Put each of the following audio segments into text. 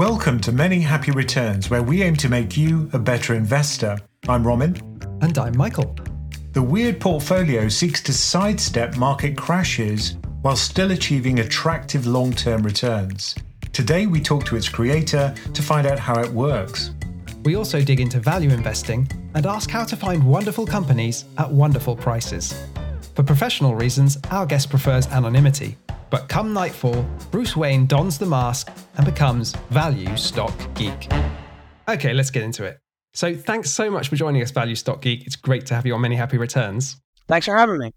Welcome to Many Happy Returns, where we aim to make you a better investor. I'm Ramin. And I'm Michael. The Weird Portfolio seeks to sidestep market crashes while still achieving attractive long term returns. Today, we talk to its creator to find out how it works. We also dig into value investing and ask how to find wonderful companies at wonderful prices. For professional reasons, our guest prefers anonymity. But come nightfall, Bruce Wayne dons the mask and becomes Value Stock Geek. Okay, let's get into it. So, thanks so much for joining us, Value Stock Geek. It's great to have you on Many Happy Returns. Thanks for having me.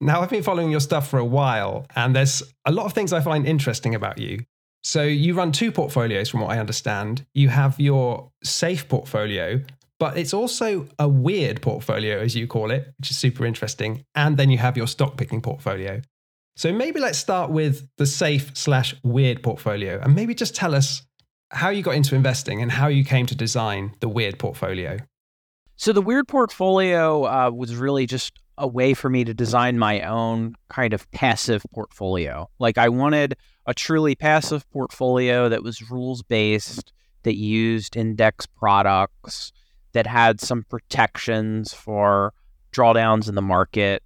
Now, I've been following your stuff for a while, and there's a lot of things I find interesting about you. So, you run two portfolios, from what I understand. You have your safe portfolio, but it's also a weird portfolio, as you call it, which is super interesting. And then you have your stock picking portfolio. So maybe let's start with the safe slash weird portfolio and maybe just tell us how you got into investing and how you came to design the weird portfolio. So the weird portfolio uh, was really just a way for me to design my own kind of passive portfolio. Like I wanted a truly passive portfolio that was rules based, that used index products, that had some protections for drawdowns in the market,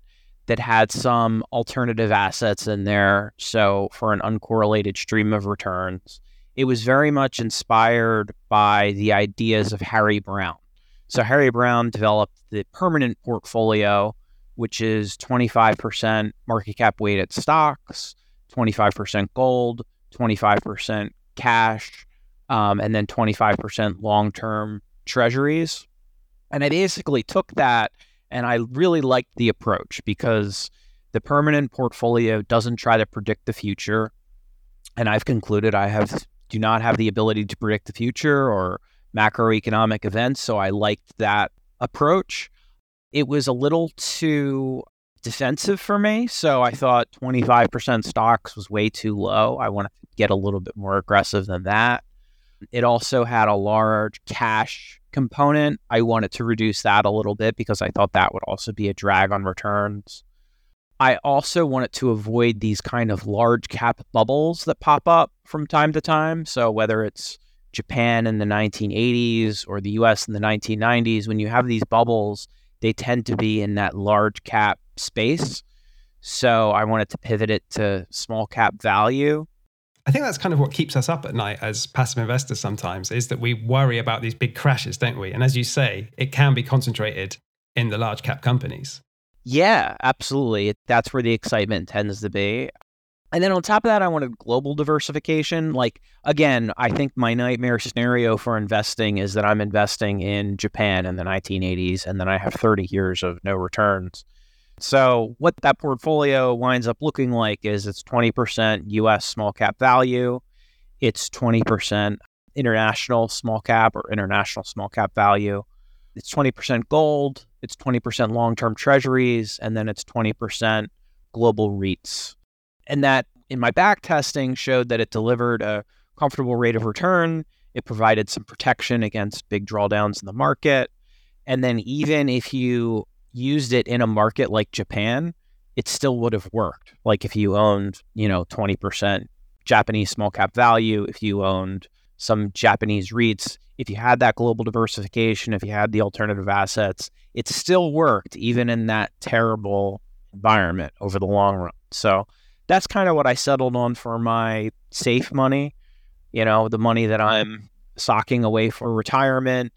that had some alternative assets in there. So, for an uncorrelated stream of returns, it was very much inspired by the ideas of Harry Browne. So, Harry Browne developed the permanent portfolio, which is 25% market cap weighted stocks, 25% gold, 25% cash, um, and then 25% long term treasuries. And I basically took that and I really liked the approach because the permanent portfolio doesn't try to predict the future. And I've concluded I have do not have the ability to predict the future or macroeconomic events. So I liked that approach. It was a little too defensive for me. So I thought 25% stocks was way too low. I wanted to get a little bit more aggressive than that. It also had a large cash component. I wanted to reduce that a little bit because I thought that would also be a drag on returns. I also wanted to avoid these kind of large cap bubbles that pop up from time to time. So, whether it's Japan in the 1980s or the US in the 1990s, when you have these bubbles, they tend to be in that large cap space. So, I wanted to pivot it to small cap value. I think that's kind of what keeps us up at night as passive investors sometimes is that we worry about these big crashes, don't we? And as you say, it can be concentrated in the large cap companies. Yeah, absolutely. That's where the excitement tends to be. And then on top of that, I wanted global diversification. Like, again, I think my nightmare scenario for investing is that I'm investing in Japan in the 1980s and then I have 30 years of no returns. So, what that portfolio winds up looking like is it's 20% US small cap value, it's 20% international small cap or international small cap value, it's 20% gold, it's 20% long term treasuries, and then it's 20% global REITs. And that in my back testing showed that it delivered a comfortable rate of return. It provided some protection against big drawdowns in the market. And then, even if you used it in a market like Japan, it still would have worked. Like if you owned, you know, 20% Japanese small cap value, if you owned some Japanese REITs, if you had that global diversification, if you had the alternative assets, it still worked even in that terrible environment over the long run. So that's kind of what I settled on for my safe money, you know, the money that I'm socking away for retirement.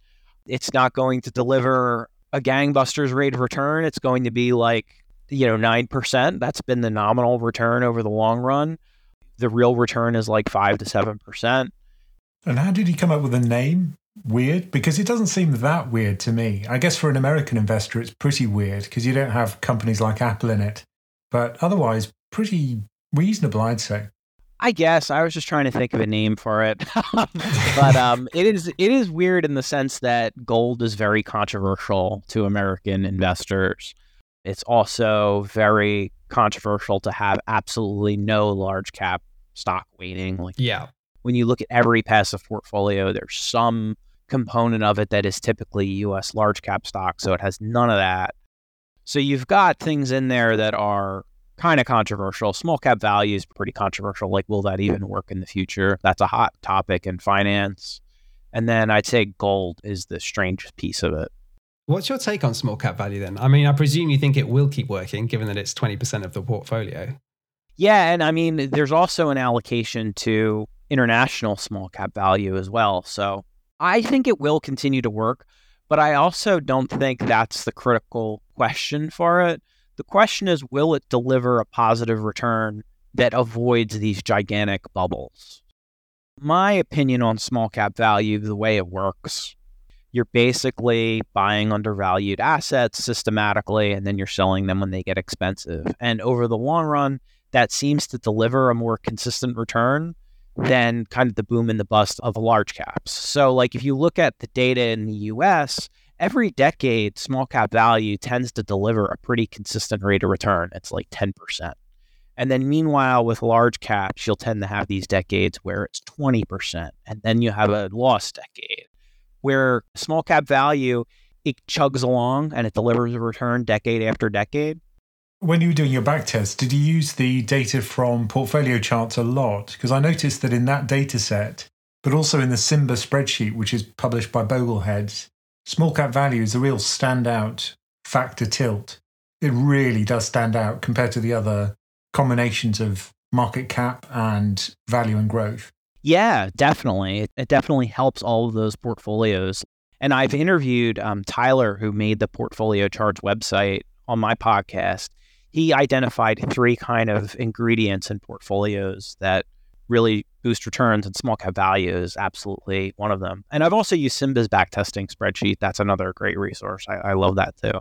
It's not going to deliver a gangbusters rate of return, it's going to be like, you know, 9%. That's been the nominal return over the long run. The real return is like 5 to 7%. And how did he come up with a name? Weird? Because it doesn't seem that weird to me. I guess for an American investor, it's pretty weird because you don't have companies like Apple in it. But otherwise, pretty reasonable, I'd say. I guess I was just trying to think of a name for it, but um, it is it is weird in the sense that gold is very controversial to American investors. It's also very controversial to have absolutely no large cap stock weighting. Like yeah, when you look at every passive portfolio, there's some component of it that is typically U.S. large cap stock, so it has none of that. So you've got things in there that are kind of controversial. Small cap value is pretty controversial. Like, will that even work in the future? That's a hot topic in finance. And then I'd say gold is the strangest piece of it. What's your take on small cap value then? I mean, I presume you think it will keep working given that it's 20% of the portfolio. Yeah. And I mean, there's also an allocation to international small cap value as well. So I think it will continue to work, but I also don't think that's the critical question for it. The question is, will it deliver a positive return that avoids these gigantic bubbles? My opinion on small cap value, the way it works, you're basically buying undervalued assets systematically and then you're selling them when they get expensive. And over the long run, that seems to deliver a more consistent return than kind of the boom and the bust of large caps. So, like if you look at the data in the US, every decade, small cap value tends to deliver a pretty consistent rate of return. It's like 10%. And then, meanwhile, with large caps, you'll tend to have these decades where it's 20%. And then you have a lost decade where small cap value, it chugs along and it delivers a return decade after decade. When you were doing your back test, did you use the data from portfolio charts a lot? Because I noticed that in that data set, but also in the Simba spreadsheet, which is published by Bogleheads, small cap value is a real standout factor tilt. It really does stand out compared to the other combinations of market cap and value and growth. Yeah, definitely. It, it definitely helps all of those portfolios. And I've interviewed um, Tyler, who made the Portfolio Charts website, on my podcast. He identified three kind of ingredients in portfolios that really boost returns and small cap value is absolutely one of them. And I've also used Simba's backtesting spreadsheet. That's another great resource. I, I love that too.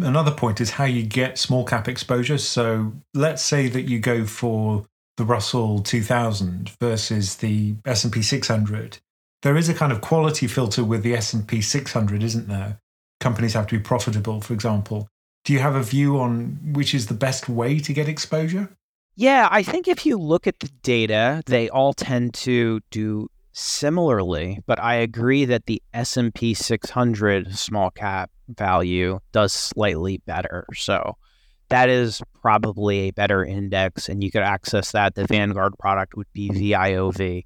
Another point is how you get small cap exposure. So let's say that you go for the Russell 2000 versus the S&P 600. There is a kind of quality filter with the S&P 600, isn't there? Companies have to be profitable, for example. Do you have a view on which is the best way to get exposure? Yeah, I think if you look at the data, they all tend to do similarly, but I agree that the S&P 600 small cap value does slightly better. So that is probably a better index and you could access that. The Vanguard product would be VIOV.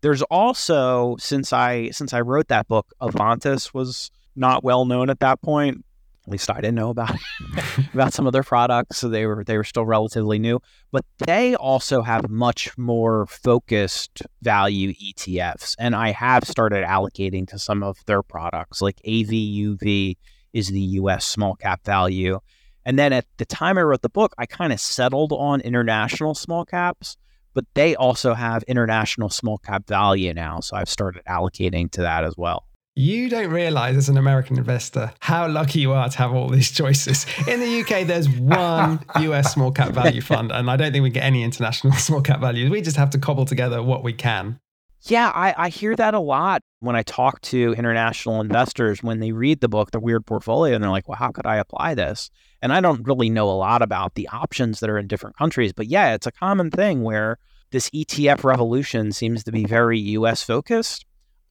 There's also since I since I wrote that book, Avantis was not well known at that point at least I didn't know about about some of their products. So they were they were still relatively new, but they also have much more focused value ETFs, and I have started allocating to some of their products. Like AVUV is the U.S. small cap value, and then at the time I wrote the book, I kind of settled on international small caps. But they also have international small cap value now. So I've started allocating to that as well. You don't realize as an American investor how lucky you are to have all these choices. In the UK, there's one US small cap value fund, and I don't think we get any international small cap values. We just have to cobble together what we can. Yeah, I, I hear that a lot when I talk to international investors when they read the book, The Weird Portfolio, and they're like, well, how could I apply this? And I don't really know a lot about the options that are in different countries. But yeah, it's a common thing where this ETF revolution seems to be very US focused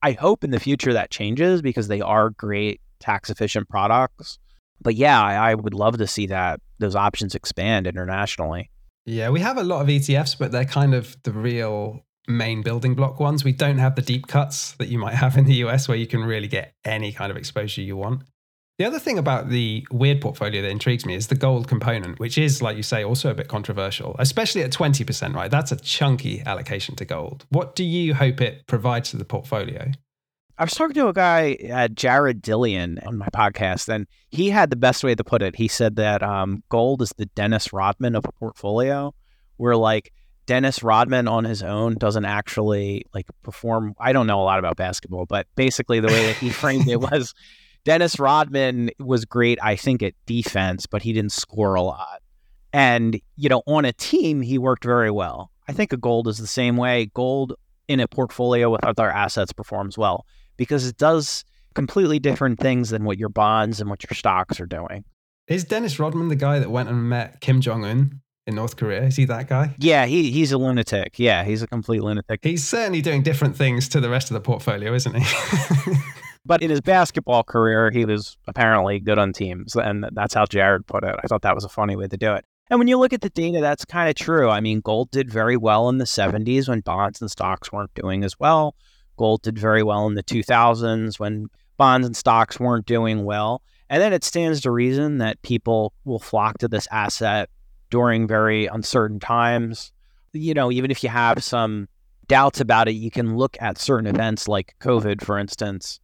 I hope in the future that changes because they are great tax efficient products. But yeah, I, I would love to see that those options expand internationally. Yeah, we have a lot of ETFs, but they're kind of the real main building block ones. We don't have the deep cuts that you might have in the US where you can really get any kind of exposure you want. The other thing about the weird portfolio that intrigues me is the gold component, which is, like you say, also a bit controversial, especially at 20%, right? That's a chunky allocation to gold. What do you hope it provides to the portfolio? I was talking to a guy, uh, Jared Dillian, on my podcast, and he had the best way to put it. He said that um, gold is the Dennis Rodman of a portfolio, where like Dennis Rodman on his own doesn't actually like perform. I don't know a lot about basketball, but basically the way that he framed it was Dennis Rodman was great, I think, at defense, but he didn't score a lot. And, you know, on a team, he worked very well. I think a gold is the same way. Gold in a portfolio with other assets performs well because it does completely different things than what your bonds and what your stocks are doing. Is Dennis Rodman the guy that went and met Kim Jong Un in North Korea? Is he that guy? Yeah, he, he's a lunatic. Yeah, he's a complete lunatic. He's certainly doing different things to the rest of the portfolio, isn't he? But in his basketball career, he was apparently good on teams. And that's how Jared put it. I thought that was a funny way to do it. And when you look at the data, that's kind of true. I mean, gold did very well in the 70s when bonds and stocks weren't doing as well. Gold did very well in the 2000s when bonds and stocks weren't doing well. And then it stands to reason that people will flock to this asset during very uncertain times. You know, even if you have some doubts about it, you can look at certain events like COVID, for instance.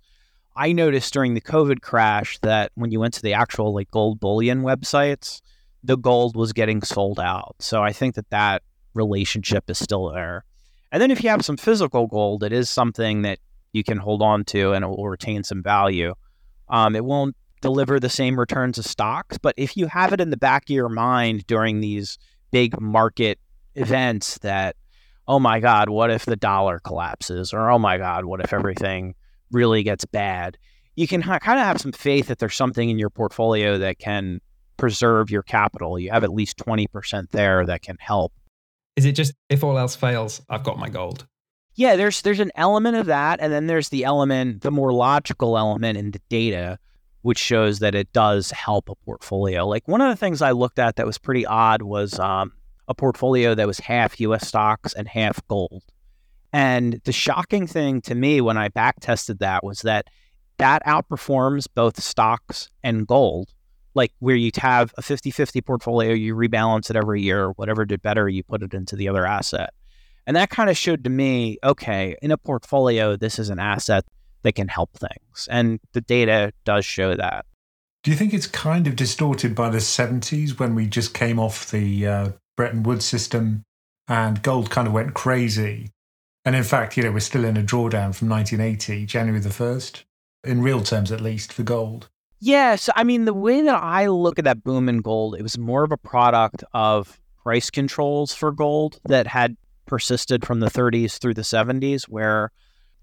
I noticed during the COVID crash that when you went to the actual like gold bullion websites, the gold was getting sold out. So I think that that relationship is still there. And then if you have some physical gold, it is something that you can hold on to and it will retain some value. Um, it won't deliver the same returns as stocks, but if you have it in the back of your mind during these big market events that, oh my God, what if the dollar collapses? Or oh my God, what if everything really gets bad? You can ha- kind of have some faith that there's something in your portfolio that can preserve your capital. You have at least 20% there that can help. Is it just if all else fails, I've got my gold? Yeah, there's there's an element of that, and then there's the element, the more logical element in the data, which shows that it does help a portfolio. Like one of the things I looked at that was pretty odd was um, a portfolio that was half U.S. stocks and half gold. And the shocking thing to me when I back tested that was that that outperforms both stocks and gold like where you have a 50-50 portfolio you rebalance it every year whatever did better you put it into the other asset. And that kind of showed to me okay in a portfolio this is an asset that can help things. And the data does show that. Do you think it's kind of distorted by the 70s when we just came off the uh, bretton woods system and gold kind of went crazy and in fact you know we're still in a drawdown from 1980 january the 1st in real terms at least for gold yeah, so I mean, the way that I look at that boom in gold, it was more of a product of price controls for gold that had persisted from the 30s through the 70s, where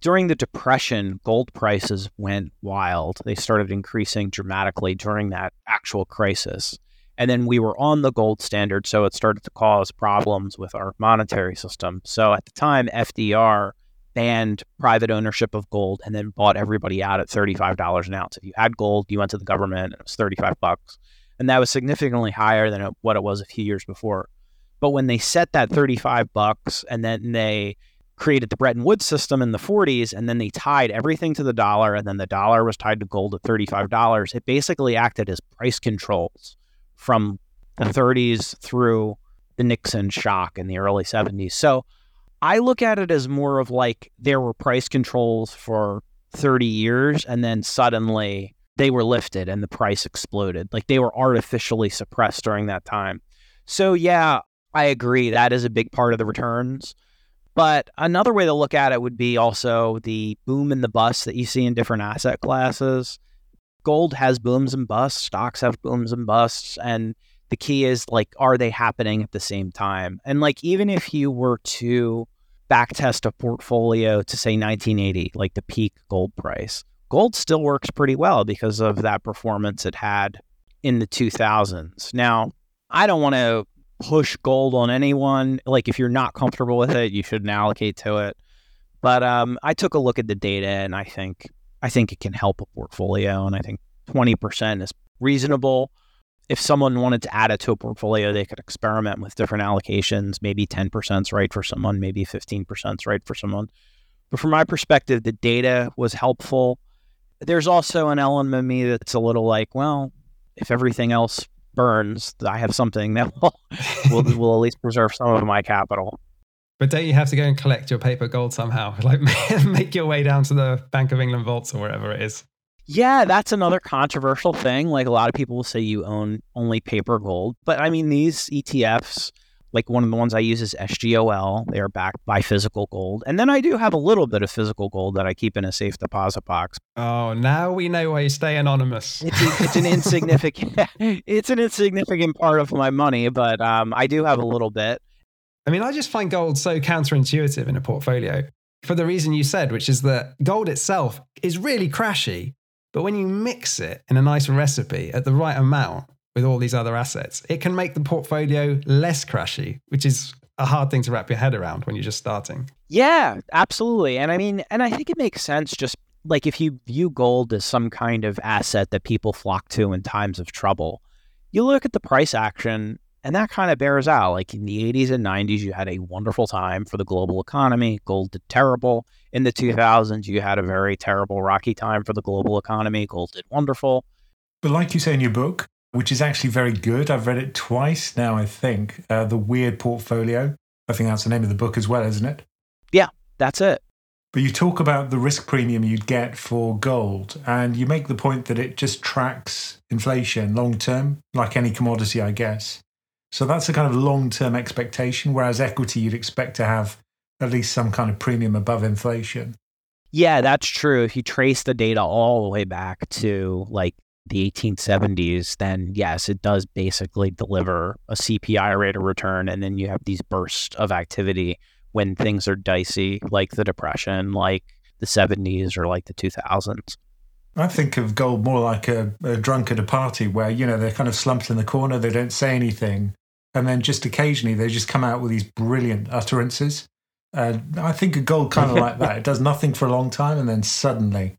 during the Depression, gold prices went wild. They started increasing dramatically during that actual crisis. And then we were on the gold standard, so it started to cause problems with our monetary system. So at the time, FDR banned private ownership of gold and then bought everybody out at $35 an ounce. If you had gold, you went to the government and it was 35 bucks. And that was significantly higher than what it was a few years before. But when they set that 35 bucks and then they created the Bretton Woods system in the 40s and then they tied everything to the dollar and then the dollar was tied to gold at $35, it basically acted as price controls from the 30s through the Nixon shock in the early 70s. So I look at it as more of like there were price controls for 30 years and then suddenly they were lifted and the price exploded. Like they were artificially suppressed during that time. So, yeah, I agree. That is a big part of the returns. But another way to look at it would be also the boom and the bust that you see in different asset classes. Gold has booms and busts, stocks have booms and busts. And the key is like, are they happening at the same time? And like, even if you were to backtest a portfolio to say 1980, like the peak gold price, gold still works pretty well because of that performance it had in the 2000s. Now, I don't want to push gold on anyone. Like, if you're not comfortable with it, you shouldn't allocate to it. But um, I took a look at the data, and I think I think it can help a portfolio, and I think 20% is reasonable if someone wanted to add it to a portfolio, they could experiment with different allocations. Maybe 10% is right for someone, maybe 15% is right for someone. But from my perspective, the data was helpful. There's also an element of me that's a little like, well, if everything else burns, I have something that will, will, will at least preserve some of my capital. But don't you have to go and collect your paper gold somehow? Like make your way down to the Bank of England vaults or wherever it is. Yeah, that's another controversial thing. Like a lot of people will say you own only paper gold, but I mean these ETFs, like one of the ones I use is SGOL. They are backed by physical gold, and then I do have a little bit of physical gold that I keep in a safe deposit box. Oh, now we know why you stay anonymous. It's, a, it's an insignificant, it's an insignificant part of my money, but um, I do have a little bit. I mean, I just find gold so counterintuitive in a portfolio for the reason you said, which is that gold itself is really crashy but when you mix it in a nice recipe at the right amount with all these other assets, it can make the portfolio less crashy, which is a hard thing to wrap your head around when you're just starting. Yeah, absolutely. And I mean, and I think it makes sense just like if you view gold as some kind of asset that people flock to in times of trouble, you look at the price action And that kind of bears out. Like in the 80s and 90s, you had a wonderful time for the global economy. Gold did terrible. In the 2000s, you had a very terrible, rocky time for the global economy. Gold did wonderful. But like you say in your book, which is actually very good, I've read it twice now, I think, uh, The Weird Portfolio. I think that's the name of the book as well, isn't it? Yeah, that's it. But you talk about the risk premium you'd get for gold, and you make the point that it just tracks inflation long term, like any commodity, I guess. So that's a kind of long term expectation, whereas equity you'd expect to have at least some kind of premium above inflation. Yeah, that's true. If you trace the data all the way back to like the 1870s, then yes, it does basically deliver a CPI rate of return. And then you have these bursts of activity when things are dicey, like the Depression, like the 70s, or like the 2000s. I think of gold more like a, a drunk at a party where, you know, they're kind of slumped in the corner, they don't say anything. And then just occasionally they just come out with these brilliant utterances. Uh, I think of gold kind of like that. It does nothing for a long time and then suddenly.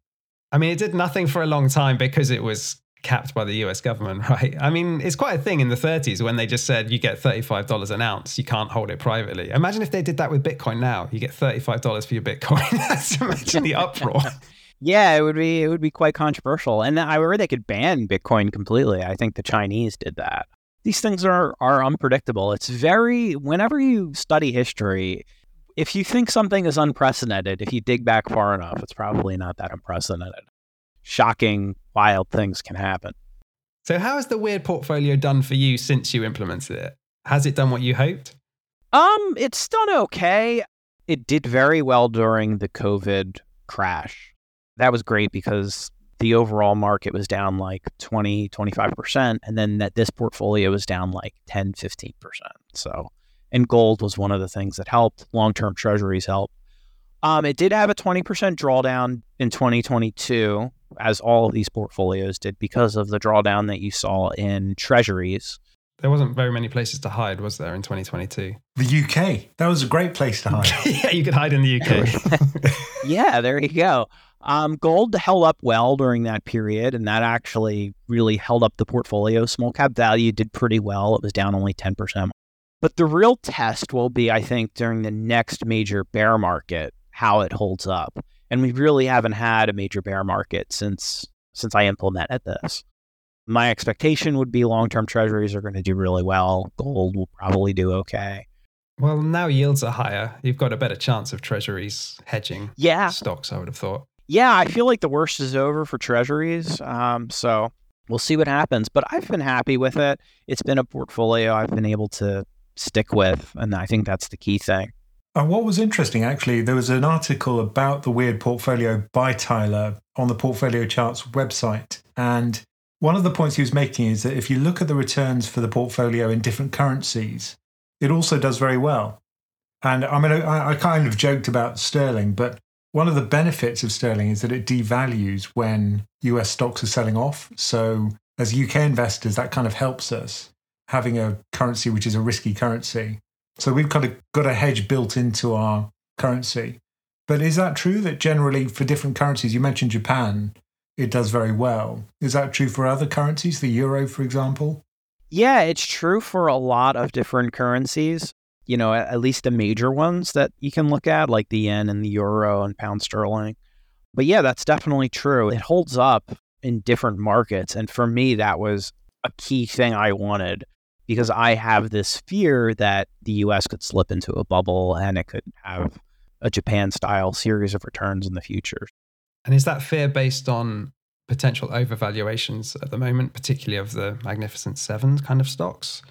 I mean, it did nothing for a long time because it was capped by the US government, right? I mean, it's quite a thing in the 30s when they just said you get $35 an ounce, you can't hold it privately. Imagine if they did that with Bitcoin now. You get $35 for your Bitcoin. That's imagine the uproar. Yeah, it would be it would be quite controversial. And I heard they could ban Bitcoin completely. I think the Chinese did that. These things are are unpredictable. It's very whenever you study history, if you think something is unprecedented, if you dig back far enough, it's probably not that unprecedented. Shocking, wild things can happen. So how has the weird portfolio done for you since you implemented it? Has it done what you hoped? Um, it's done okay. It did very well during the COVID crash that was great because the overall market was down like 20, 25%. And then that this portfolio was down like 10, 15%. So, and gold was one of the things that helped. Long term treasuries helped. Um, it did have a 20% drawdown in 2022, as all of these portfolios did, because of the drawdown that you saw in treasuries. There wasn't very many places to hide, was there, in 2022? The UK. That was a great place to hide. yeah, you could hide in the UK. yeah, there you go. Um, gold held up well during that period, and that actually really held up the portfolio. Small cap value did pretty well. It was down only 10%. But the real test will be, I think, during the next major bear market, how it holds up. And we really haven't had a major bear market since since I implemented this. My expectation would be long-term treasuries are going to do really well. Gold will probably do okay. Well, now yields are higher. You've got a better chance of treasuries hedging yeah. stocks, I would have thought yeah, I feel like the worst is over for treasuries. Um, so we'll see what happens. But I've been happy with it. It's been a portfolio I've been able to stick with. And I think that's the key thing. And what was interesting, actually, there was an article about the weird portfolio by Tyler on the Portfolio Charts website. And one of the points he was making is that if you look at the returns for the portfolio in different currencies, it also does very well. And I mean, I, I kind of joked about sterling, but one of the benefits of sterling is that it devalues when US stocks are selling off. So, as UK investors, that kind of helps us having a currency which is a risky currency. So, we've kind of got a hedge built into our currency. But is that true that generally for different currencies, you mentioned Japan, it does very well? Is that true for other currencies, the euro, for example? Yeah, it's true for a lot of different currencies you know, at, at least the major ones that you can look at, like the yen and the euro and pound sterling. But yeah, that's definitely true. It holds up in different markets. And for me, that was a key thing I wanted because I have this fear that the US could slip into a bubble and it could have a Japan style series of returns in the future. And is that fear based on potential overvaluations at the moment, particularly of the Magnificent Seven kind of stocks?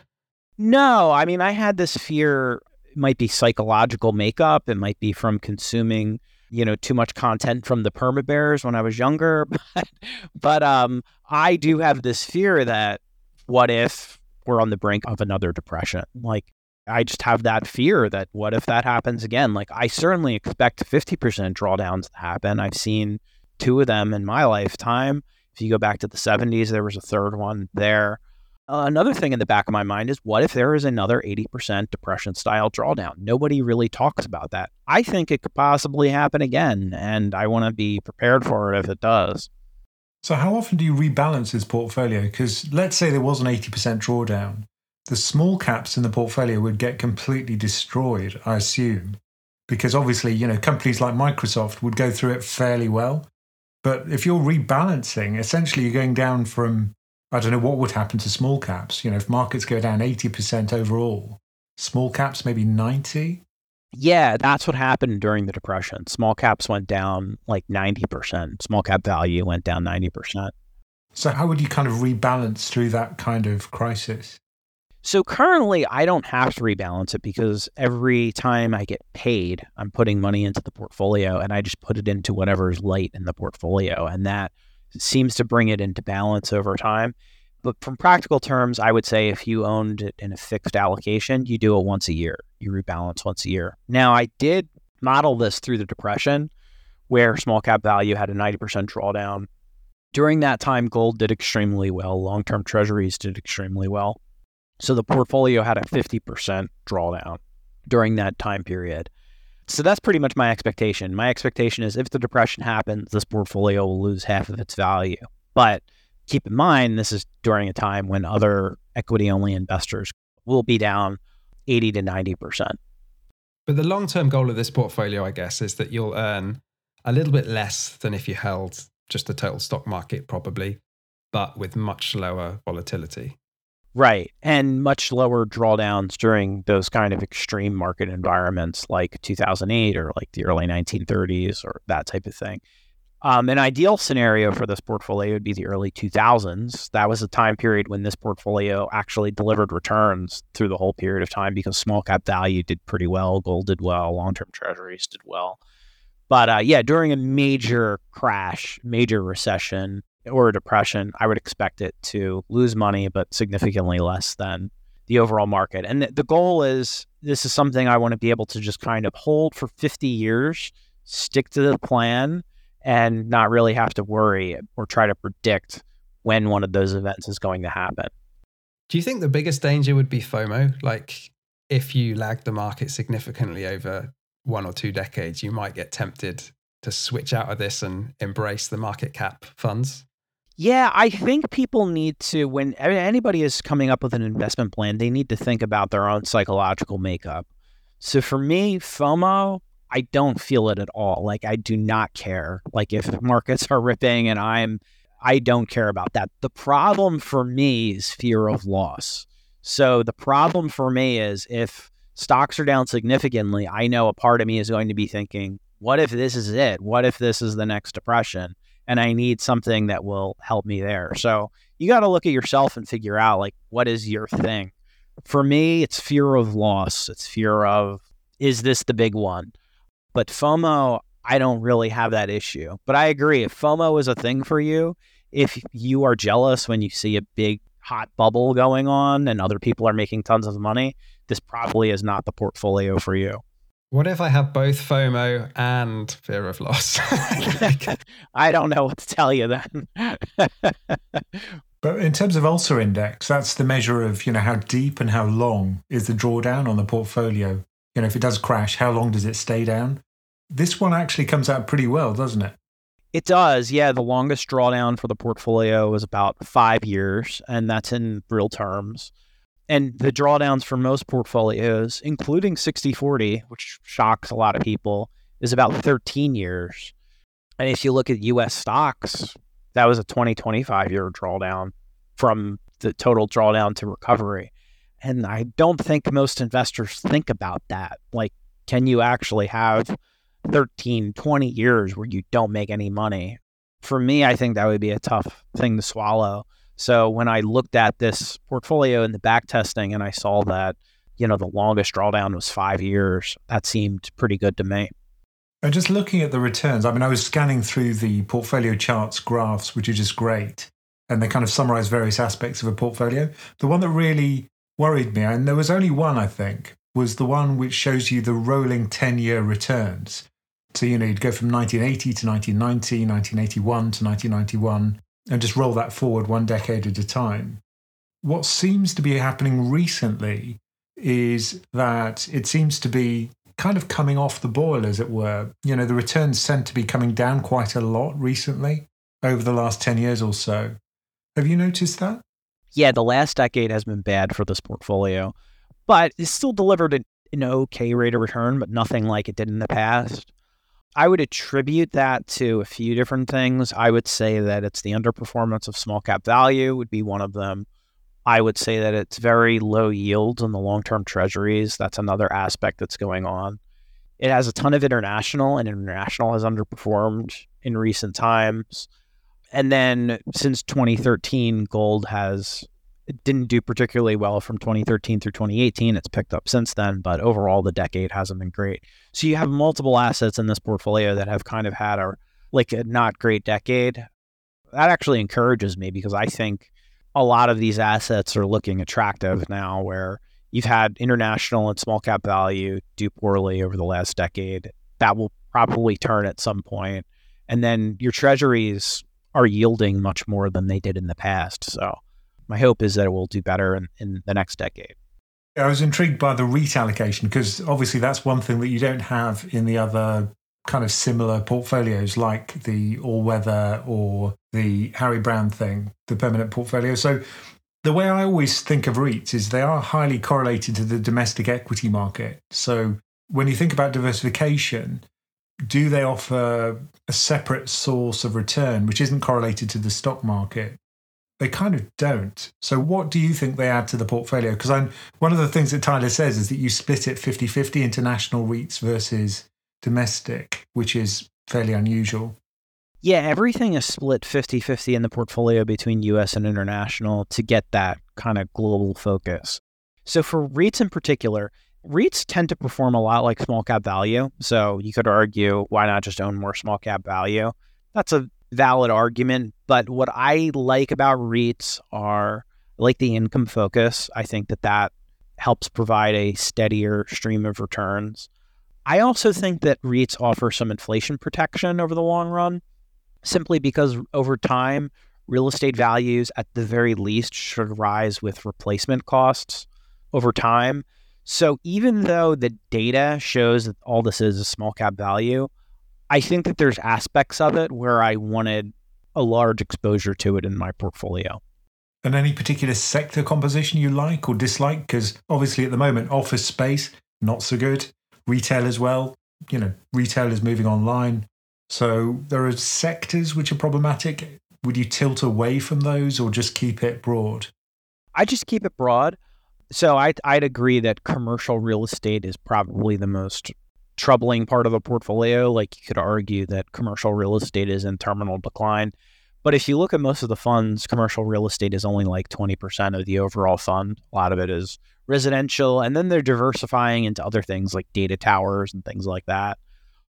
No, I mean, I had this fear. It might be psychological makeup. It might be from consuming, you know, too much content from the perma bears when I was younger. But, but um, I do have this fear that what if we're on the brink of another depression? Like, I just have that fear that what if that happens again? Like, I certainly expect 50% drawdowns to happen. I've seen two of them in my lifetime. If you go back to the 70s, there was a third one there. Uh, another thing in the back of my mind is what if there is another 80% depression style drawdown? Nobody really talks about that. I think it could possibly happen again, and I want to be prepared for it if it does. So, how often do you rebalance this portfolio? Because let's say there was an 80% drawdown. the small caps in the portfolio would get completely destroyed, I assume. Because obviously, you know, companies like Microsoft would go through it fairly well. But if you're rebalancing, essentially you're going down from, I don't know what would happen to small caps. You know, if markets go down 80% overall, small caps maybe 90. Yeah, that's what happened during the depression. Small caps went down like 90%. Small cap value went down 90%. So how would you kind of rebalance through that kind of crisis? So currently, I don't have to rebalance it because every time I get paid, I'm putting money into the portfolio and I just put it into whatever's light in the portfolio. And that seems to bring it into balance over time. But from practical terms, I would say if you owned it in a fixed allocation, you do it once a year. You rebalance once a year. Now, I did model this through the Depression, where small cap value had a 90% drawdown. During that time, gold did extremely well, long term treasuries did extremely well. So the portfolio had a 50% drawdown during that time period. So that's pretty much my expectation. My expectation is if the depression happens, this portfolio will lose half of its value. But keep in mind, this is during a time when other equity only investors will be down 80 to 90%. But the long term goal of this portfolio, I guess, is that you'll earn a little bit less than if you held just the total stock market, probably, but with much lower volatility. Right. And much lower drawdowns during those kind of extreme market environments like 2008 or like the early 1930s or that type of thing. Um, an ideal scenario for this portfolio would be the early 2000s. That was a time period when this portfolio actually delivered returns through the whole period of time because small cap value did pretty well, gold did well, long term treasuries did well. But uh, yeah, during a major crash, major recession, or a depression, I would expect it to lose money, but significantly less than the overall market. And the goal is this is something I want to be able to just kind of hold for 50 years, stick to the plan, and not really have to worry or try to predict when one of those events is going to happen. Do you think the biggest danger would be FOMO? Like if you lag the market significantly over one or two decades, you might get tempted to switch out of this and embrace the market cap funds? Yeah, I think people need to, when anybody is coming up with an investment plan, they need to think about their own psychological makeup. So for me, FOMO, I don't feel it at all. Like I do not care. Like if markets are ripping and I'm, I don't care about that. The problem for me is fear of loss. So the problem for me is if stocks are down significantly, I know a part of me is going to be thinking, what if this is it? What if this is the next depression? And I need something that will help me there. So you got to look at yourself and figure out like what is your thing. For me, it's fear of loss. It's fear of is this the big one? But FOMO, I don't really have that issue. But I agree if FOMO is a thing for you, if you are jealous when you see a big hot bubble going on and other people are making tons of money, this probably is not the portfolio for you. What if I have both FOMO and fear of loss? I don't know what to tell you then. but in terms of Ulcer Index, that's the measure of, you know, how deep and how long is the drawdown on the portfolio. You know, if it does crash, how long does it stay down? This one actually comes out pretty well, doesn't it? It does. Yeah, the longest drawdown for the portfolio is about 5 years, and that's in real terms and the drawdowns for most portfolios, including 60 40, which shocks a lot of people, is about 13 years. And if you look at US stocks, that was a 20, 25 year drawdown from the total drawdown to recovery. And I don't think most investors think about that. Like, can you actually have 13, 20 years where you don't make any money? For me, I think that would be a tough thing to swallow. So when I looked at this portfolio in the back testing and I saw that, you know, the longest drawdown was five years, that seemed pretty good to me. And just looking at the returns, I mean, I was scanning through the portfolio charts graphs, which are just great. And they kind of summarize various aspects of a portfolio. The one that really worried me, and there was only one, I think, was the one which shows you the rolling 10 year returns. So, you know, you'd go from 1980 to 1990, 1981 to 1991, and just roll that forward one decade at a time. What seems to be happening recently is that it seems to be kind of coming off the boil, as it were. You know, the returns tend to be coming down quite a lot recently over the last 10 years or so. Have you noticed that? yeah, the last decade has been bad for this portfolio, but it's still delivered an, an okay rate of return, but nothing like it did in the past. I would attribute that to a few different things. I would say that it's the underperformance of small cap value would be one of them. I would say that it's very low yields on the long term treasuries. That's another aspect that's going on. It has a ton of international, and international has underperformed in recent times. And then since 2013, gold has it didn't do particularly well from 2013 through 2018. It's picked up since then, but overall the decade hasn't been great. So you have multiple assets in this portfolio that have kind of had a like a not great decade. That actually encourages me because I think a lot of these assets are looking attractive now where you've had international and small cap value do poorly over the last decade. That will probably turn at some point. And then your treasuries are yielding much more than they did in the past. So my hope is that it will do better in, in the next decade. I was intrigued by the REIT allocation because obviously that's one thing that you don't have in the other kind of similar portfolios like the all weather or the Harry Browne thing, the permanent portfolio. So the way I always think of REITs is they are highly correlated to the domestic equity market. So when you think about diversification, do they offer a separate source of return which isn't correlated to the stock market? They kind of don't. So, what do you think they add to the portfolio? Because I'm one of the things that Tyler says is that you split it 50 50 international REITs versus domestic, which is fairly unusual. Yeah, everything is split 50 50 in the portfolio between US and international to get that kind of global focus. So, for REITs in particular, REITs tend to perform a lot like small cap value. So, you could argue, why not just own more small cap value? That's a valid argument. But what I like about REITs are like the income focus. I think that that helps provide a steadier stream of returns. I also think that REITs offer some inflation protection over the long run, simply because over time, real estate values at the very least should rise with replacement costs over time. So even though the data shows that all this is a small cap value, I think that there's aspects of it where I wanted a large exposure to it in my portfolio. And any particular sector composition you like or dislike? Because obviously at the moment, office space, not so good. Retail as well. You know, retail is moving online. So there are sectors which are problematic. Would you tilt away from those or just keep it broad? I just keep it broad. So I'd, I'd agree that commercial real estate is probably the most troubling part of the portfolio. Like you could argue that commercial real estate is in terminal decline. But if you look at most of the funds, commercial real estate is only like 20% of the overall fund. A lot of it is residential. And then they're diversifying into other things like data towers and things like that.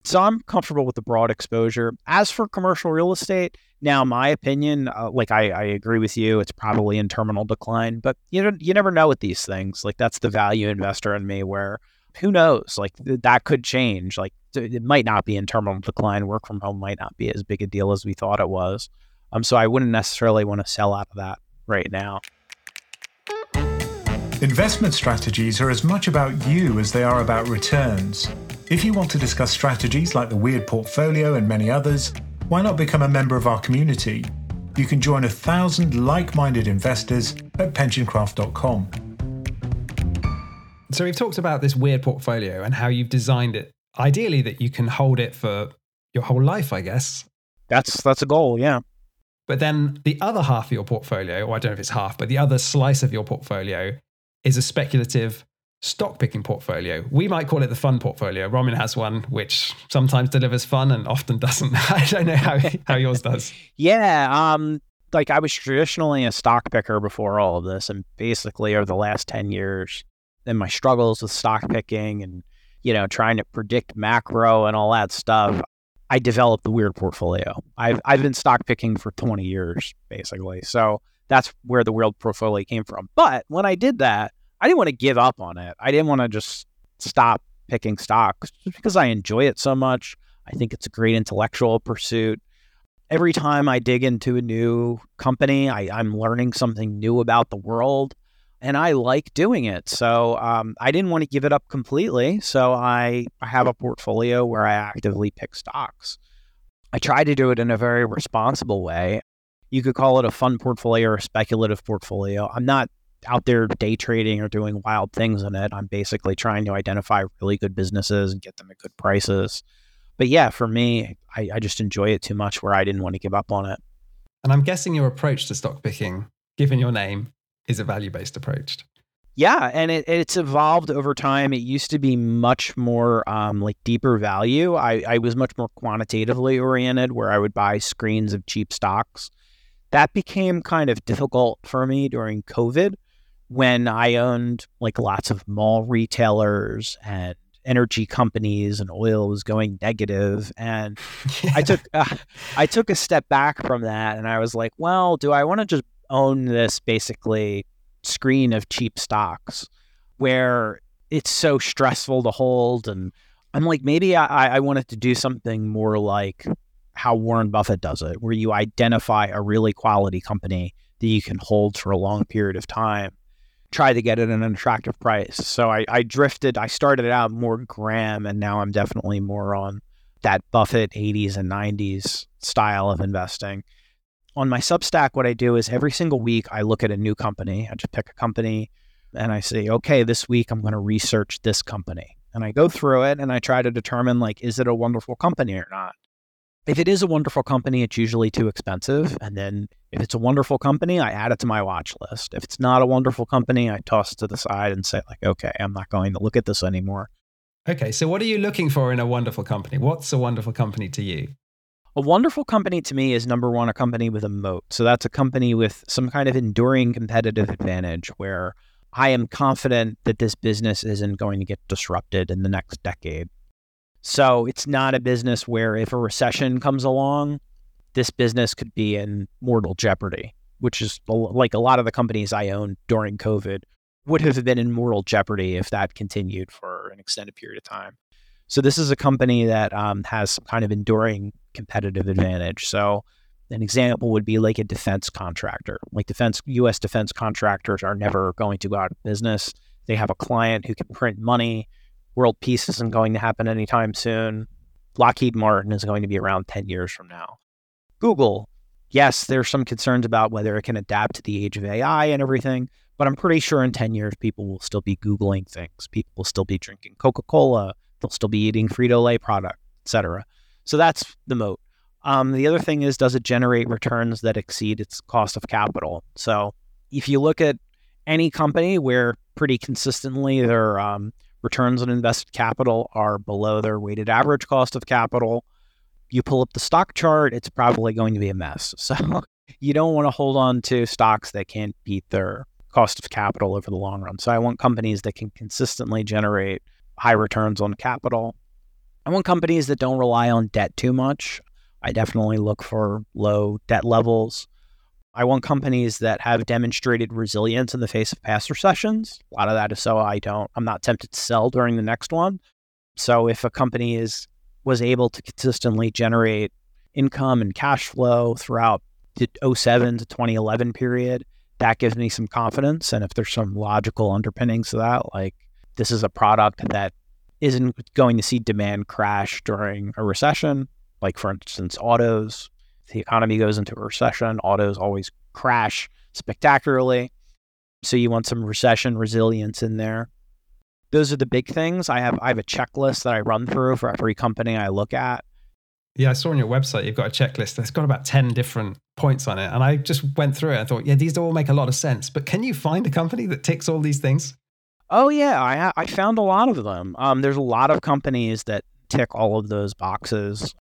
So I'm comfortable with the broad exposure. As for commercial real estate, now my opinion, uh, like I, I agree with you, it's probably in terminal decline. But you know, you never know with these things. Like that's the value investor in me, where who knows? Like th- that could change. Like th- it might not be in terminal decline. Work from home might not be as big a deal as we thought it was. Um, so I wouldn't necessarily want to sell out of that right now. Investment strategies are as much about you as they are about returns. If you want to discuss strategies like the Weird Portfolio and many others, why not become a member of our community? You can join a thousand like minded investors at pensioncraft.com. So we've talked about this weird portfolio and how you've designed it ideally that you can hold it for your whole life, I guess. That's that's a goal, yeah. But then the other half of your portfolio, or I don't know if it's half, but the other slice of your portfolio is a speculative stock picking portfolio. We might call it the fun portfolio. Ramin has one which sometimes delivers fun and often doesn't. I don't know how, how yours does. yeah. Um, like I was traditionally a stock picker before all of this. And basically over the last 10 years, and my struggles with stock picking and you know trying to predict macro and all that stuff i developed the weird portfolio. I've, I've been stock picking for 20 years basically. So that's where the weird portfolio came from. But when i did that i didn't want to give up on it. I didn't want to just stop picking stocks just because i enjoy it so much. I think it's a great intellectual pursuit. Every time i dig into a new company I, i'm learning something new about the world and I like doing it. So um, I didn't want to give it up completely. So I, have a portfolio where I actively pick stocks. I try to do it in a very responsible way. You could call it a fund portfolio or a speculative portfolio. I'm not out there day trading or doing wild things in it. I'm basically trying to identify really good businesses and get them at good prices. But yeah, for me, I, I just enjoy it too much where I didn't want to give up on it. And I'm guessing your approach to stock picking, given your name, is a value based approach. Yeah, and it, it's evolved over time. It used to be much more um, like deeper value. I, I was much more quantitatively oriented, where I would buy screens of cheap stocks. That became kind of difficult for me during COVID when I owned like lots of mall retailers and energy companies and oil was going negative and yeah. I took uh, I took a step back from that and I was like, well, do I want to just own this basically screen of cheap stocks where it's so stressful to hold. And I'm like, maybe I, I wanted to do something more like how Warren Buffett does it, where you identify a really quality company that you can hold for a long period of time, try to get it at an attractive price. So I, I drifted, I started out more Graham, and now I'm definitely more on that Buffett 80s and 90s style of investing on my Substack, what I do is every single week I look at a new company. I just pick a company and I say, okay, this week I'm going to research this company. And I go through it and I try to determine like, is it a wonderful company or not? If it is a wonderful company, it's usually too expensive. And then if it's a wonderful company, I add it to my watch list. If it's not a wonderful company, I toss it to the side and say, like, okay, I'm not going to look at this anymore. Okay. So what are you looking for in a wonderful company? What's a wonderful company to you? A wonderful company to me is number one, a company with a moat. So that's a company with some kind of enduring competitive advantage where I am confident that this business isn't going to get disrupted in the next decade. So it's not a business where if a recession comes along, this business could be in mortal jeopardy, which is like a lot of the companies I owned during COVID would have been in mortal jeopardy if that continued for an extended period of time. So this is a company that um, has some kind of enduring competitive advantage. So an example would be like a defense contractor. Like defense, U.S. defense contractors are never going to go out of business. They have a client who can print money. World peace isn't going to happen anytime soon. Lockheed Martin is going to be around 10 years from now. Google, yes, there's some concerns about whether it can adapt to the age of AI and everything, but I'm pretty sure in 10 years, people will still be Googling things. People will still be drinking Coca Cola. They'll still be eating Frito Lay product, etc. So that's the moat. Um, the other thing is, does it generate returns that exceed its cost of capital? So if you look at any company where pretty consistently their um, returns on invested capital are below their weighted average cost of capital, you pull up the stock chart, it's probably going to be a mess. So you don't want to hold on to stocks that can't beat their cost of capital over the long run. So I want companies that can consistently generate high returns on capital. I want companies that don't rely on debt too much. I definitely look for low debt levels. I want companies that have demonstrated resilience in the face of past recessions. A lot of that is so I don't, I'm not tempted to sell during the next one. So if a company is was able to consistently generate income and cash flow throughout the 07 to 2011 period, that gives me some confidence. And if there's some logical underpinnings to that, like this is a product that isn't going to see demand crash during a recession. Like, for instance, autos. If the economy goes into a recession, autos always crash spectacularly. So you want some recession resilience in there. Those are the big things. I have I have a checklist that I run through for every company I look at. Yeah, I saw on your website you've got a checklist that's got about 10 different points on it. And I just went through it I thought, yeah, these all make a lot of sense. But can you find a company that ticks all these things? Oh yeah, I I found a lot of them. Um, there's a lot of companies that tick all of those boxes.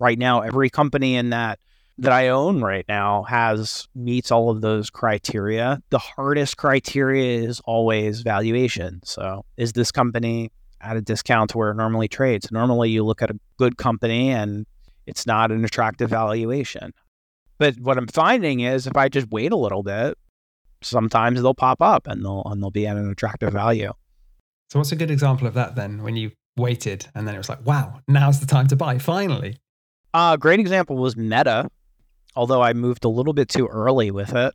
Right now, every company in that that I own right now has meets all of those criteria. The hardest criteria is always valuation. So, is this company at a discount to where it normally trades? Normally, you look at a good company and it's not an attractive valuation. But what I'm finding is if I just wait a little bit, sometimes they'll pop up and they'll and they'll be at an attractive value. So what's a good example of that then when you waited and then it was like, wow, now's the time to buy finally? A uh, great example was Meta. Although I moved a little bit too early with it.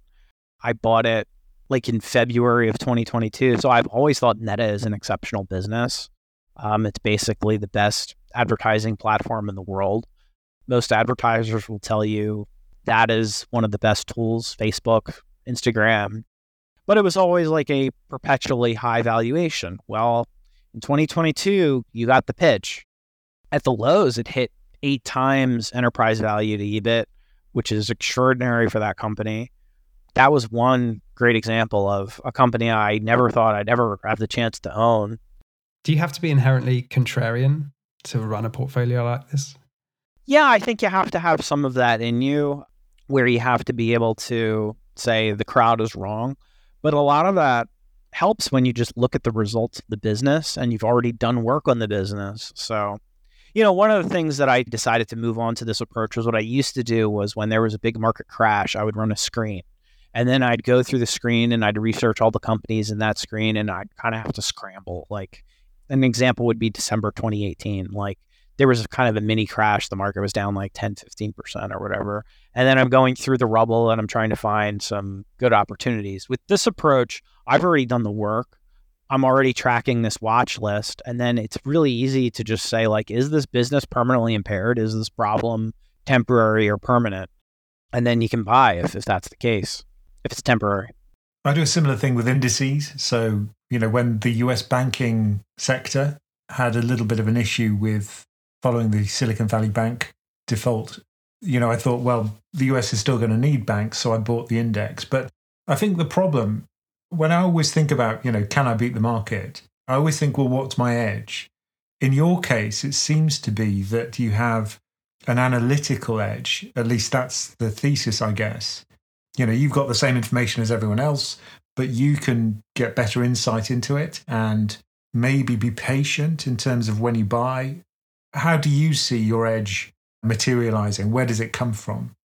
I bought it like in February of 2022. So I've always thought Meta is an exceptional business. Um, it's basically the best advertising platform in the world. Most advertisers will tell you that is one of the best tools, Facebook, Instagram. But it was always like a perpetually high valuation. Well, in 2022, you got the pitch. At the lows, it hit eight times enterprise value to EBIT, which is extraordinary for that company. That was one great example of a company I never thought I'd ever have the chance to own. Do you have to be inherently contrarian to run a portfolio like this? Yeah, I think you have to have some of that in you where you have to be able to say the crowd is wrong. But a lot of that helps when you just look at the results of the business and you've already done work on the business. So, you know, one of the things that I decided to move on to this approach was what I used to do was when there was a big market crash, I would run a screen. And then I'd go through the screen and I'd research all the companies in that screen and I'd kind of have to scramble. Like an example would be December 2018. Like there was kind of a mini crash. The market was down like 10, 15% or whatever. And then I'm going through the rubble and I'm trying to find some good opportunities. With this approach, I've already done the work. I'm already tracking this watch list. And then it's really easy to just say, like, is this business permanently impaired? Is this problem temporary or permanent? And then you can buy if, if that's the case, if it's temporary. I do a similar thing with indices. So, you know, when the US banking sector had a little bit of an issue with following the Silicon Valley Bank default, you know, I thought, well, the US is still going to need banks, so I bought the index. But I think the problem, when I always think about, you know, can I beat the market? I always think, well, what's my edge? In your case, it seems to be that you have an analytical edge. At least that's the thesis, I guess. You know, you've got the same information as everyone else, but you can get better insight into it and maybe be patient in terms of when you buy. How do you see your edge materializing? Where does it come from?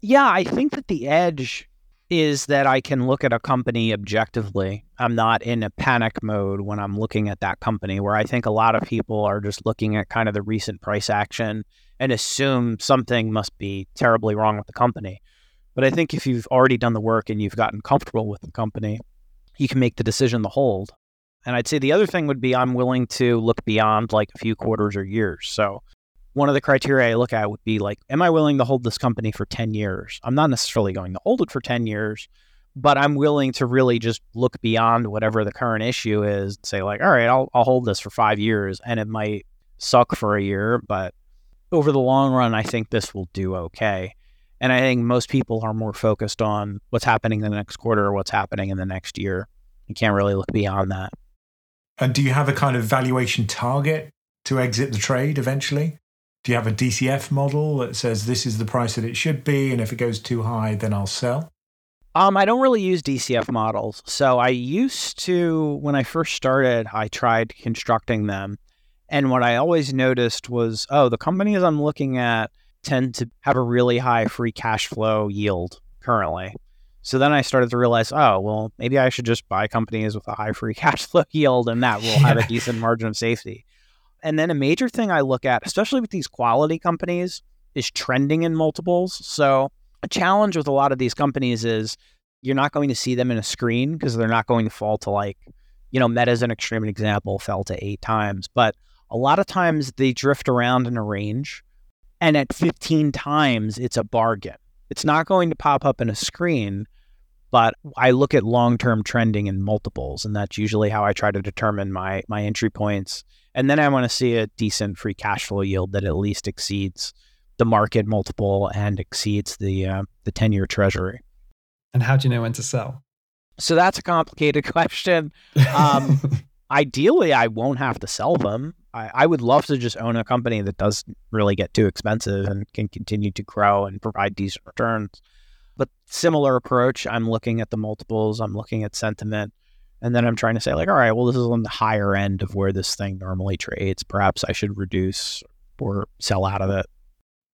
Yeah, I think that the edge is that I can look at a company objectively. I'm not in a panic mode when I'm looking at that company, where I think a lot of people are just looking at kind of the recent price action and assume something must be terribly wrong with the company. But I think if you've already done the work and you've gotten comfortable with the company, you can make the decision to hold. And I'd say the other thing would be I'm willing to look beyond like a few quarters or years. So one of the criteria I look at would be like, am I willing to hold this company for 10 years? I'm not necessarily going to hold it for 10 years, but I'm willing to really just look beyond whatever the current issue is and say, like, all right, I'll, I'll hold this for five years and it might suck for a year, but over the long run, I think this will do okay. And I think most people are more focused on what's happening in the next quarter or what's happening in the next year. You can't really look beyond that. And do you have a kind of valuation target to exit the trade eventually? Do you have a DCF model that says this is the price that it should be, and if it goes too high, then I'll sell? Um, I don't really use DCF models. So I used to, when I first started, I tried constructing them. And what I always noticed was, oh, the companies I'm looking at tend to have a really high free cash flow yield currently. So then I started to realize, oh, well, maybe I should just buy companies with a high free cash flow yield and that will have a decent margin of safety. And then a major thing I look at, especially with these quality companies, is trending in multiples. So a challenge with a lot of these companies is you're not going to see them in a screen because they're not going to fall to like, you know, Meta's an extreme example, fell to eight times. But a lot of times they drift around in a range. And at 15 times, it's a bargain. It's not going to pop up in a screen, but I look at long-term trending in multiples, and that's usually how I try to determine my my entry points. And then I want to see a decent free cash flow yield that at least exceeds the market multiple and exceeds the uh, the 10-year treasury. And how do you know when to sell? So that's a complicated question. Um, ideally, I won't have to sell them. I, I would love to just own a company that doesn't really get too expensive and can continue to grow and provide decent returns. But similar approach, I'm looking at the multiples, I'm looking at sentiment, and then I'm trying to say like, all right, well, this is on the higher end of where this thing normally trades. Perhaps I should reduce or sell out of it.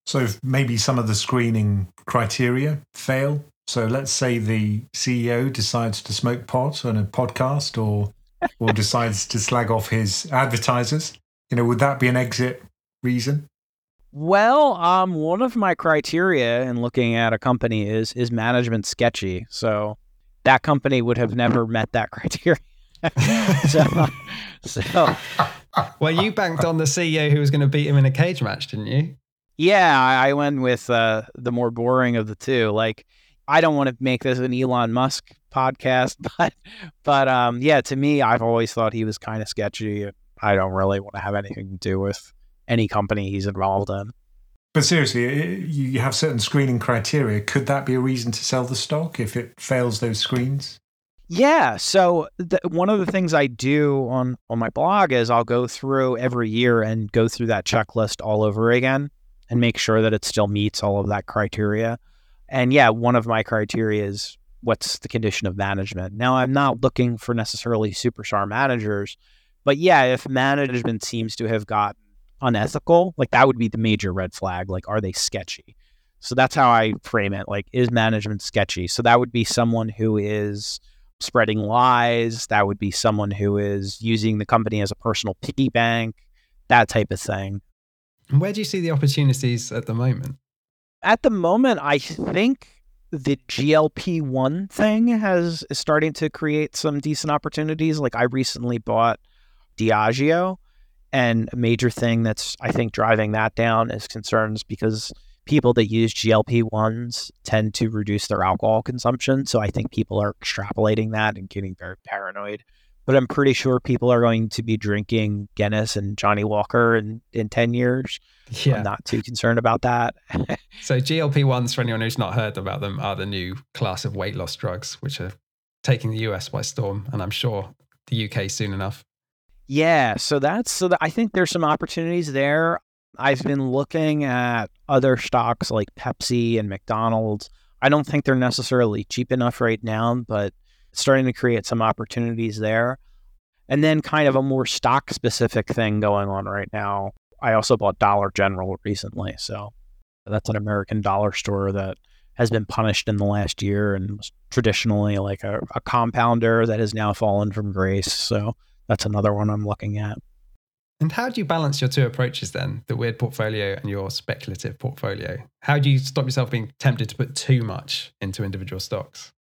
So maybe some of the screening criteria fail. So let's say the CEO decides to smoke pot on a podcast or or decides to slag off his advertisers. You know, would that be an exit reason? Well, um, one of my criteria in looking at a company is is management sketchy. So that company would have never met that criteria. so, so, well, you banked on the CEO who was going to beat him in a cage match, didn't you? Yeah, I went with uh, the more boring of the two. Like, I don't want to make this an Elon Musk podcast, but but um, yeah, to me, I've always thought he was kind of sketchy. I don't really want to have anything to do with any company he's involved in. But seriously, you have certain screening criteria. Could that be a reason to sell the stock if it fails those screens? Yeah. So the, one of the things I do on on my blog is I'll go through every year and go through that checklist all over again and make sure that it still meets all of that criteria. And yeah, one of my criteria is what's the condition of management. Now, I'm not looking for necessarily superstar managers, but yeah, if management seems to have got unethical, like that would be the major red flag. Like, are they sketchy? So that's how I frame it. Like, is management sketchy? So that would be someone who is spreading lies. That would be someone who is using the company as a personal piggy bank, that type of thing. Where do you see the opportunities at the moment? At the moment, I think the GLP one thing has is starting to create some decent opportunities. Like I recently bought Diageo, and a major thing that's I think driving that down is concerns because people that use GLP ones tend to reduce their alcohol consumption. So I think people are extrapolating that and getting very paranoid. But I'm pretty sure people are going to be drinking Guinness and Johnnie Walker in, in 10 years. Yeah. I'm not too concerned about that. so GLP ones, for anyone who's not heard about them, are the new class of weight loss drugs, which are taking the US by storm, and I'm sure the UK soon enough. Yeah, so that's so that I think there's some opportunities there. I've been looking at other stocks like Pepsi and McDonald's. I don't think they're necessarily cheap enough right now, but starting to create some opportunities there. And then kind of a more stock specific thing going on right now. I also bought Dollar General recently. So that's an American dollar store that has been punished in the last year and was traditionally like a, a compounder that has now fallen from grace. So that's another one I'm looking at. And how do you balance your two approaches then, the weird portfolio and your speculative portfolio? How do you stop yourself being tempted to put too much into individual stocks?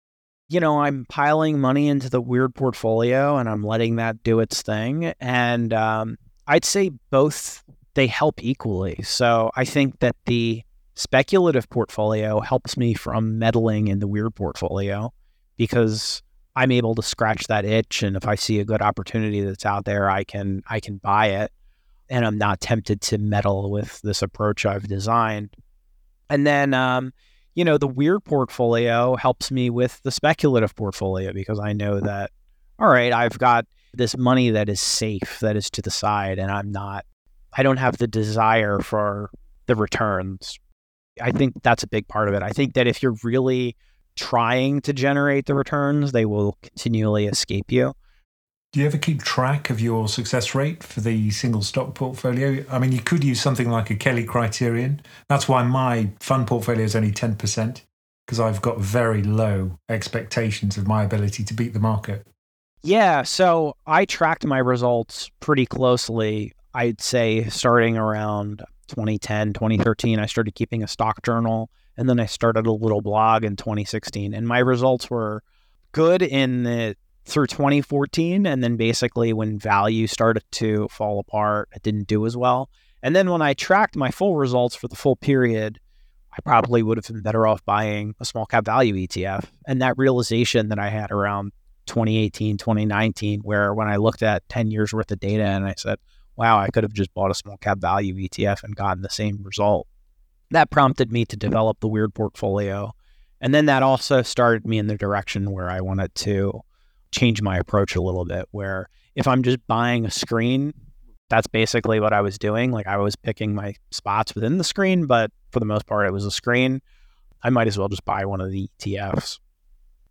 You know, I'm piling money into the weird portfolio and I'm letting that do its thing. And um, I'd say both, they help equally. So I think that the speculative portfolio helps me from meddling in the weird portfolio because I'm able to scratch that itch and if I see a good opportunity that's out there I can I can buy it and I'm not tempted to meddle with this approach I've designed. And then um, you know, the weird portfolio helps me with the speculative portfolio because I know that all right, I've got this money that is safe, that is to the side and I'm not I don't have the desire for the returns. I think that's a big part of it. I think that if you're really trying to generate the returns, they will continually escape you. Do you ever keep track of your success rate for the single stock portfolio? I mean, you could use something like a Kelly criterion. That's why my fund portfolio is only 10%, because I've got very low expectations of my ability to beat the market. Yeah. So I tracked my results pretty closely. I'd say starting around 2010, 2013, I started keeping a stock journal and then I started a little blog in 2016, and my results were good in the through 2014, and then basically when value started to fall apart, it didn't do as well. And then when I tracked my full results for the full period, I probably would have been better off buying a small cap value ETF. And that realization that I had around 2018, 2019, where when I looked at 10 years worth of data and I said, wow, I could have just bought a small cap value ETF and gotten the same result that prompted me to develop the weird portfolio. And then that also started me in the direction where I wanted to change my approach a little bit. Where if I'm just buying a screen, that's basically what I was doing. Like I was picking my spots within the screen, but for the most part, it was a screen. I might as well just buy one of the ETFs.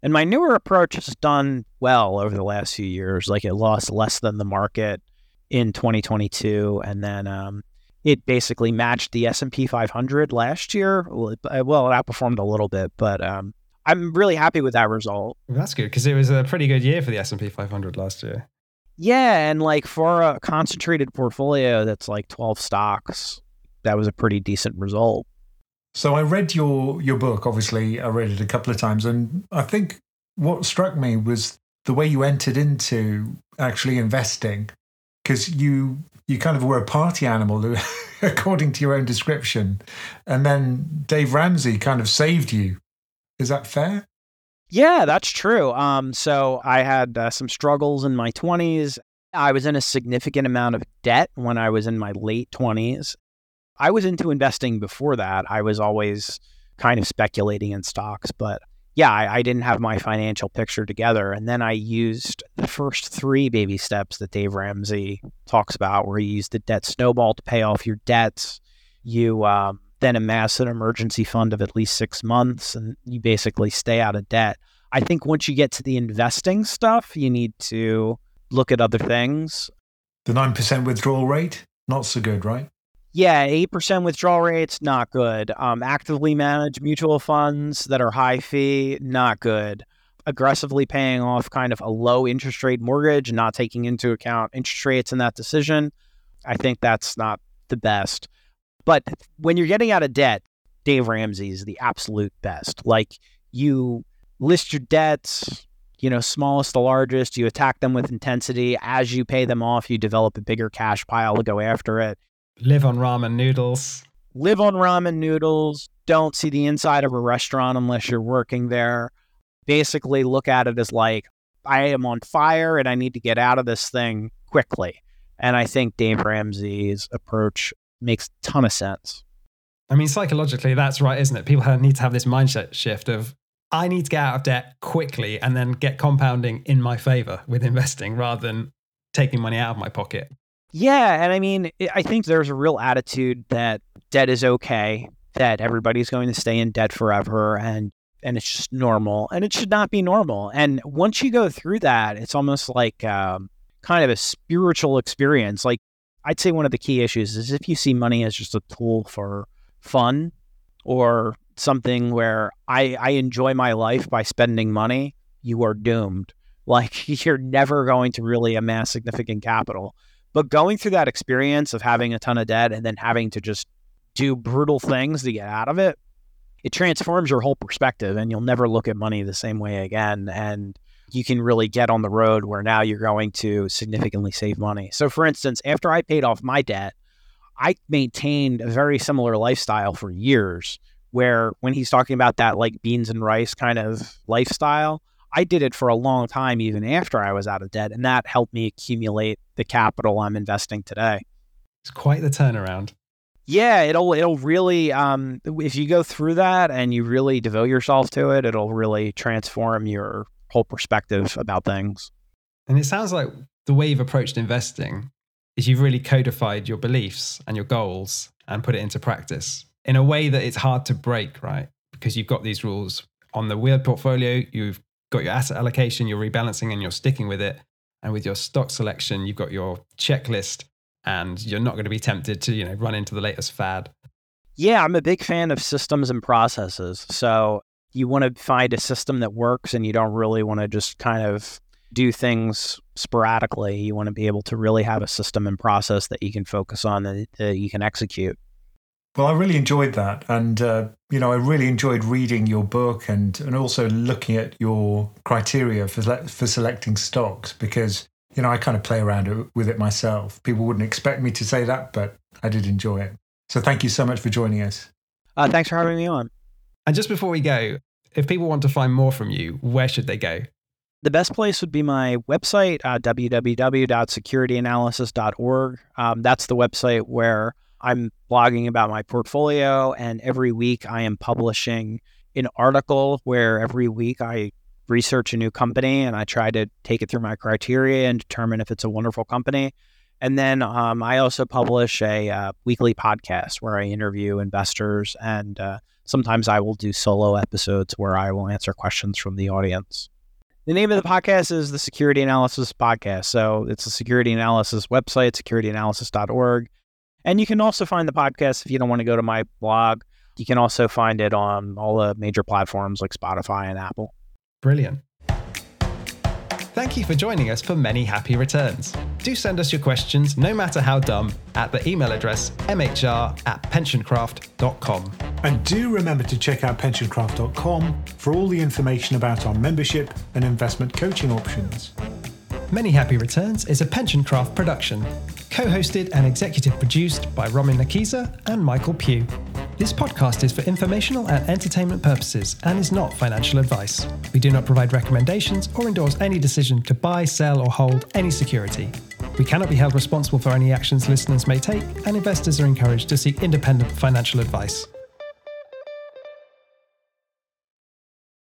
And my newer approach has done well over the last few years. Like it lost less than the market in 2022, and then um, it basically matched the S&P 500 last year. Well, it, uh, well, it outperformed a little bit, but um, I'm really happy with that result. That's good because it was a pretty good year for the S&P 500 last year. Yeah, and like for a concentrated portfolio that's like 12 stocks, that was a pretty decent result. So I read your your book. Obviously, I read it a couple of times, and I think what struck me was the way you entered into actually investing because you you kind of were a party animal, according to your own description, and then Dave Ramsey kind of saved you. Is that fair? Yeah, that's true. Um, so I had uh, some struggles in my 20s. I was in a significant amount of debt when I was in my late 20s. I was into investing before that. I was always kind of speculating in stocks, but yeah, I, I, didn't have my financial picture together. And then I used the first three baby steps that Dave Ramsey talks about, where you use the debt snowball to pay off your debts. You um, then amass an emergency fund of at least six months, and you basically stay out of debt. I think once you get to the investing stuff, you need to look at other things. The 9% withdrawal rate, not so good, right? Yeah, 8% withdrawal rates, not good. Um, actively managed mutual funds that are high fee, not good. Aggressively paying off kind of a low interest rate mortgage, not taking into account interest rates in that decision, I think that's not the best. But when you're getting out of debt, Dave Ramsey is the absolute best. Like you list your debts, you know, smallest to largest, you attack them with intensity. As you pay them off, you develop a bigger cash pile to go after it. Live on ramen noodles. Live on ramen noodles. Don't see the inside of a restaurant unless you're working there. Basically, look at it as like, I am on fire and I need to get out of this thing quickly. And I think Dave Ramsey's approach makes a ton of sense. I mean, psychologically, that's right, isn't it? People need to have this mindset shift of, I need to get out of debt quickly and then get compounding in my favor with investing rather than taking money out of my pocket. Yeah, and I mean, I think there's a real attitude that debt is okay, that everybody's going to stay in debt forever, and and it's just normal, and it should not be normal. And once you go through that, it's almost like um, kind of a spiritual experience. Like I'd say one of the key issues is if you see money as just a tool for fun or something where I, I enjoy my life by spending money, you are doomed. Like you're never going to really amass significant capital. But going through that experience of having a ton of debt and then having to just do brutal things to get out of it, it transforms your whole perspective and you'll never look at money the same way again. And you can really get on the road where now you're going to significantly save money. So, for instance, after I paid off my debt, I maintained a very similar lifestyle for years. Where when he's talking about that like beans and rice kind of lifestyle, I did it for a long time, even after I was out of debt, and that helped me accumulate the capital I'm investing today. It's quite the turnaround. Yeah, it'll it'll really um, if you go through that and you really devote yourself to it, it'll really transform your whole perspective about things. And it sounds like the way you've approached investing is you've really codified your beliefs and your goals and put it into practice in a way that it's hard to break, right? Because you've got these rules on the weird portfolio, you've got your asset allocation, you're rebalancing and you're sticking with it. And with your stock selection, you've got your checklist and you're not going to be tempted to, you know, run into the latest fad. Yeah, I'm a big fan of systems and processes. So you want to find a system that works and you don't really want to just kind of do things sporadically. You want to be able to really have a system and process that you can focus on that, that you can execute. Well, I really enjoyed that, and uh, you know, I really enjoyed reading your book and and also looking at your criteria for for selecting stocks because you know I kind of play around with it myself. People wouldn't expect me to say that, but I did enjoy it. So thank you so much for joining us. Uh, thanks for having me on. And just before we go, if people want to find more from you, where should they go? The best place would be my website, uh, www.securityanalysis.org. Um, that's the website where I'm blogging about my portfolio, and every week I am publishing an article where every week I research a new company and I try to take it through my criteria and determine if it's a wonderful company. And then um, I also publish a uh, weekly podcast where I interview investors, and uh, sometimes I will do solo episodes where I will answer questions from the audience. The name of the podcast is the Security Analysis Podcast. So it's the Security Analysis website, securityanalysis.org. And you can also find the podcast if you don't want to go to my blog. You can also find it on all the major platforms like Spotify and Apple. Brilliant. Thank you for joining us for many happy returns. Do send us your questions, no matter how dumb, at the email address mhr at pensioncraft.com. And do remember to check out pensioncraft.com for all the information about our membership and investment coaching options. Many Happy Returns is a Pensioncraft production, co hosted and executive produced by Ramin Nakisa and Michael Pugh. This podcast is for informational and entertainment purposes and is not financial advice. We do not provide recommendations or endorse any decision to buy, sell, or hold any security. We cannot be held responsible for any actions listeners may take, and investors are encouraged to seek independent financial advice.